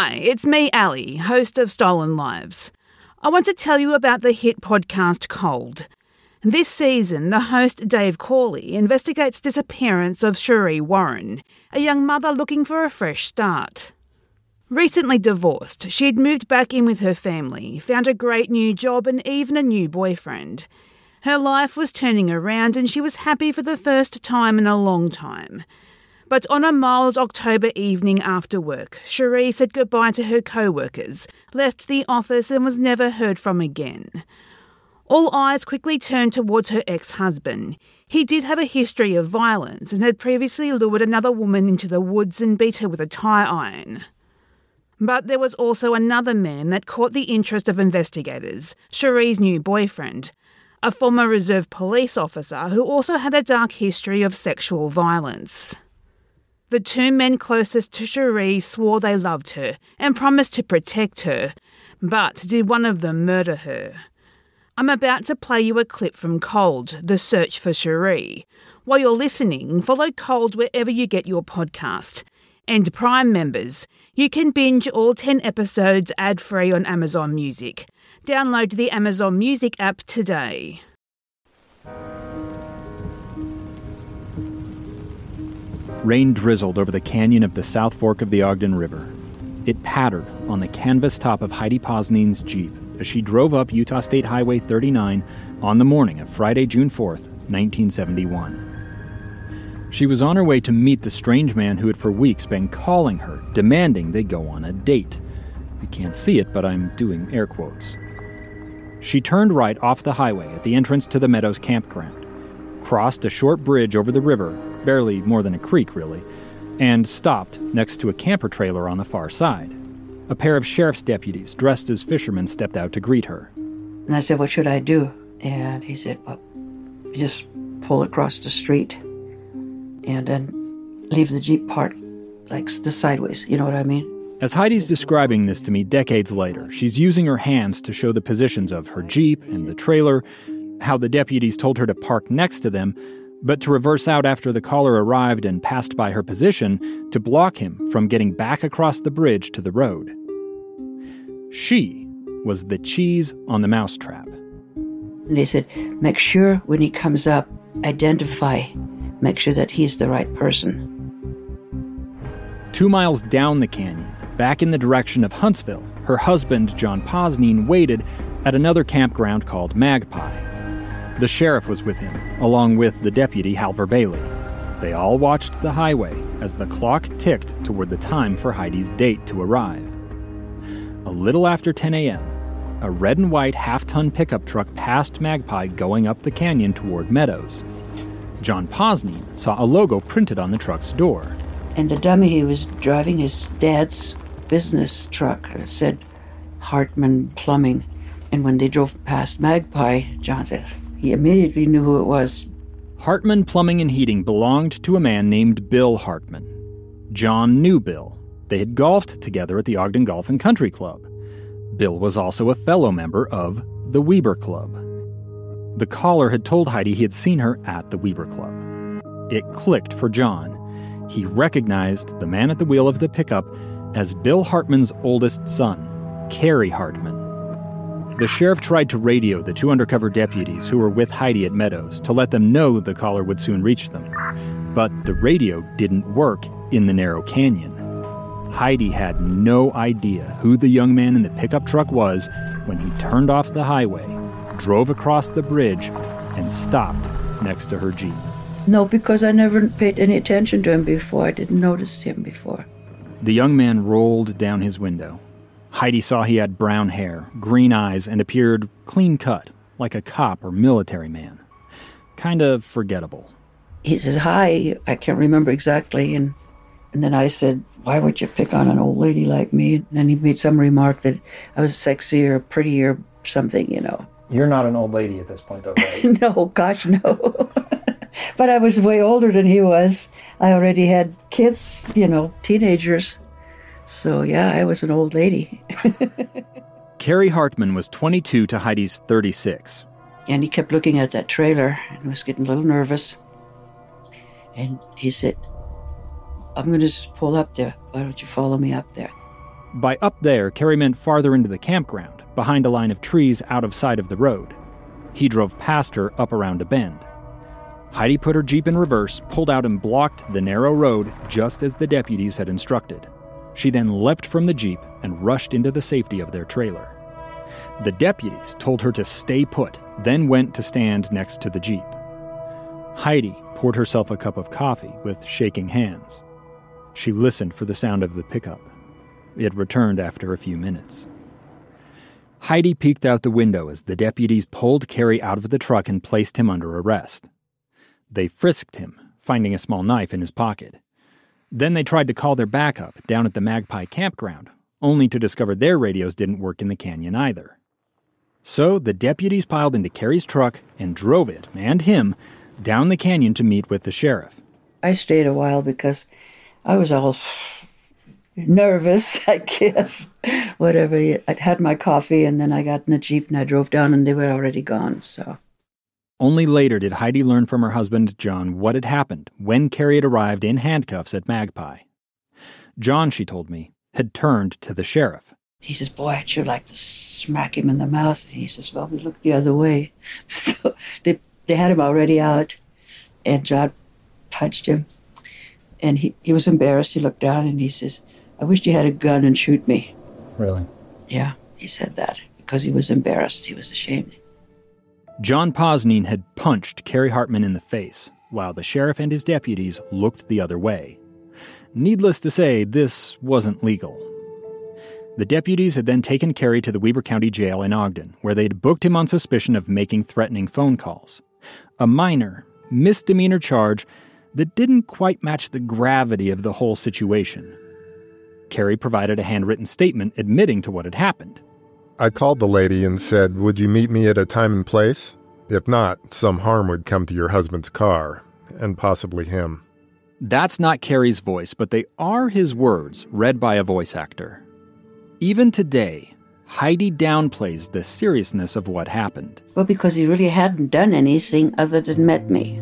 Hi, it's me, Ali, host of Stolen Lives. I want to tell you about the hit podcast Cold. This season, the host Dave Cawley investigates disappearance of Sheree Warren, a young mother looking for a fresh start. Recently divorced, she'd moved back in with her family, found a great new job, and even a new boyfriend. Her life was turning around, and she was happy for the first time in a long time. But on a mild October evening after work, Sheree said goodbye to her co workers, left the office, and was never heard from again. All eyes quickly turned towards her ex husband. He did have a history of violence and had previously lured another woman into the woods and beat her with a tire iron. But there was also another man that caught the interest of investigators Sheree's new boyfriend, a former reserve police officer who also had a dark history of sexual violence. The two men closest to Sheree swore they loved her and promised to protect her, but did one of them murder her? I'm about to play you a clip from Cold, The Search for Sheree. While you're listening, follow Cold wherever you get your podcast. And Prime members, you can binge all 10 episodes ad free on Amazon Music. Download the Amazon Music app today. Rain drizzled over the canyon of the South Fork of the Ogden River. It pattered on the canvas top of Heidi Posnin's Jeep as she drove up Utah State Highway 39 on the morning of Friday, June 4th, 1971. She was on her way to meet the strange man who had for weeks been calling her, demanding they go on a date. You can't see it, but I'm doing air quotes. She turned right off the highway at the entrance to the Meadows campground, crossed a short bridge over the river, barely more than a creek, really, and stopped next to a camper trailer on the far side. A pair of sheriff's deputies dressed as fishermen stepped out to greet her. And I said, What should I do? And he said, Well, just pull across the street and then leave the Jeep parked like the sideways. You know what I mean? As Heidi's describing this to me decades later, she's using her hands to show the positions of her Jeep and the trailer, how the deputies told her to park next to them, but to reverse out after the caller arrived and passed by her position to block him from getting back across the bridge to the road. She was the cheese on the mousetrap. And they said, Make sure when he comes up, identify make sure that he's the right person. Two miles down the canyon, back in the direction of Huntsville, her husband, John Posnin, waited at another campground called Magpie. The sheriff was with him, along with the deputy, Halver Bailey. They all watched the highway as the clock ticked toward the time for Heidi's date to arrive. A little after 10 a.m., a red and white half ton pickup truck passed Magpie going up the canyon toward Meadows. John Posnin saw a logo printed on the truck's door. And the dummy, he was driving his dad's business truck. Said Hartmann Plumbing. And when they drove past Magpie, John said he immediately knew who it was. Hartmann Plumbing and Heating belonged to a man named Bill Hartmann. John knew Bill. They had golfed together at the Ogden Golf and Country Club. Bill was also a fellow member of the Weber Club. The caller had told Heidi he had seen her at the Weber Club. It clicked for John. He recognized the man at the wheel of the pickup as Bill Hartmann's oldest son, Cary Hartmann. The sheriff tried to radio the two undercover deputies who were with Heidi at Meadows to let them know the caller would soon reach them. But the radio didn't work in the narrow canyon. Heidi had no idea who the young man in the pickup truck was when he turned off the highway drove across the bridge, and stopped next to her Jeep. No, because I never paid any attention to him before. I didn't notice him before. The young man rolled down his window. Heidi saw he had brown hair, green eyes, and appeared clean cut, like a cop or military man. Kind of forgettable. He says, Hi. I can't remember exactly. And, and then I said, Why would you pick on an old lady like me? And then he made some remark that I was sexier, prettier, something, you know. You're not an old lady at this point, though, right? no, gosh, no. but I was way older than he was. I already had kids, you know, teenagers. So, yeah, I was an old lady. Cary Hartmann was 22 to Heidi's 36. And he kept looking at that trailer and was getting a little nervous. And he said, I'm going to just pull up there. Why don't you follow me up there? By up there, Cary meant farther into the campground, behind a line of trees out of sight of the road. He drove past her up around a bend. Heidi put her Jeep in reverse, pulled out, and blocked the narrow road just as the deputies had instructed. She then leapt from the Jeep and rushed into the safety of their trailer. The deputies told her to stay put, then went to stand next to the Jeep. Heidi poured herself a cup of coffee with shaking hands. She listened for the sound of the pickup. It returned after a few minutes. Heidi peeked out the window as the deputies pulled Cary out of the truck and placed him under arrest. They frisked him, finding a small knife in his pocket. Then they tried to call their backup down at the Magpie campground, only to discover their radios didn't work in the canyon either. So the deputies piled into Cary's truck and drove it, and him, down the canyon to meet with the sheriff. I stayed a while because I was all nervous, I guess. Whatever. I'd had my coffee and then I got in the Jeep and I drove down and they were already gone, so. Only later did Heidi learn from her husband, John, what had happened when Cary had arrived in handcuffs at Magpie. John, she told me, had turned to the sheriff. He says, Boy, I'd sure like to smack him in the mouth. And he says, Well, we looked the other way. So they, they had him already out, and John punched him. And he, he was embarrassed. He looked down and he says, I wish you had a gun and shoot me. Really? Yeah, he said that because he was embarrassed. He was ashamed. John Posnine had punched Cary Hartmann in the face, while the sheriff and his deputies looked the other way. Needless to say, this wasn't legal. The deputies had then taken Cary to the Weber County Jail in Ogden, where they'd booked him on suspicion of making threatening phone calls. A minor, misdemeanor charge that didn't quite match the gravity of the whole situation. Cary provided a handwritten statement admitting to what had happened. I called the lady and said, Would you meet me at a time and place? If not, some harm would come to your husband's car, and possibly him. That's not Cary's voice, but they are his words, read by a voice actor. Even today, Heidi downplays the seriousness of what happened. Well, because he really hadn't done anything other than met me.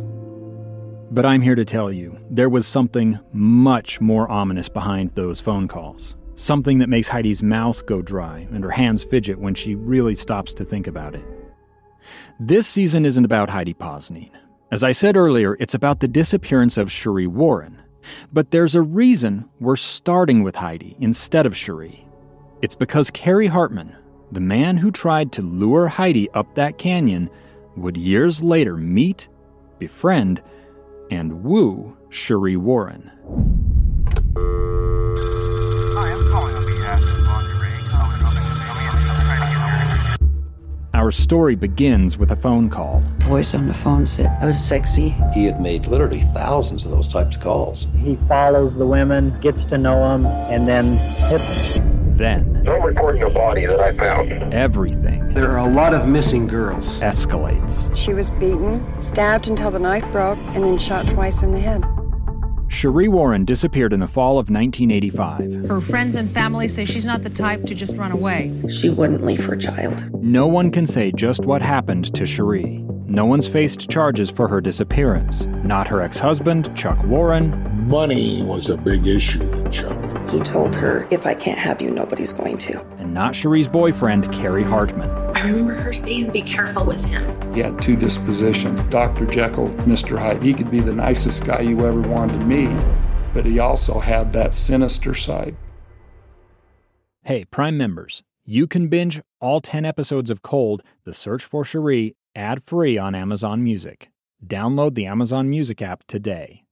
But I'm here to tell you there was something much more ominous behind those phone calls. Something that makes Heidi's mouth go dry and her hands fidget when she really stops to think about it. This season isn't about Heidi Posnine. As I said earlier, it's about the disappearance of Sheree Warren. But there's a reason we're starting with Heidi instead of Sheree. It's because Cary Hartmann, the man who tried to lure Heidi up that canyon, would years later meet, befriend, and woo Sheree Warren. Our story begins with a phone call. Voice on the phone said I was sexy. He had made literally thousands of those types of calls. He follows the women, gets to know them, and then hits them. Then, No reporting a body that I found. everything There are a lot of missing girls. escalates. She was beaten, stabbed until the knife broke, and then shot twice in the head. Sheree Warren disappeared in the fall of 1985. Her friends and family say she's not the type to just run away. She wouldn't leave her child. No one can say just what happened to Sheree. No one's faced charges for her disappearance. Not her ex husband, Chuck Warren, Money was a big issue to Chuck. He told her, if I can't have you, nobody's going to. and not Sheree's boyfriend, Cary Hartmann. I remember her saying, be careful with him. He had two dispositions Dr. Jekyll, Mr. Hyde. He could be the nicest guy you ever wanted to meet, but he also had that sinister side. Hey, Prime members, you can binge all 10 episodes of Cold, The Search for Sheree, ad free on Amazon Music. Download the Amazon Music app today.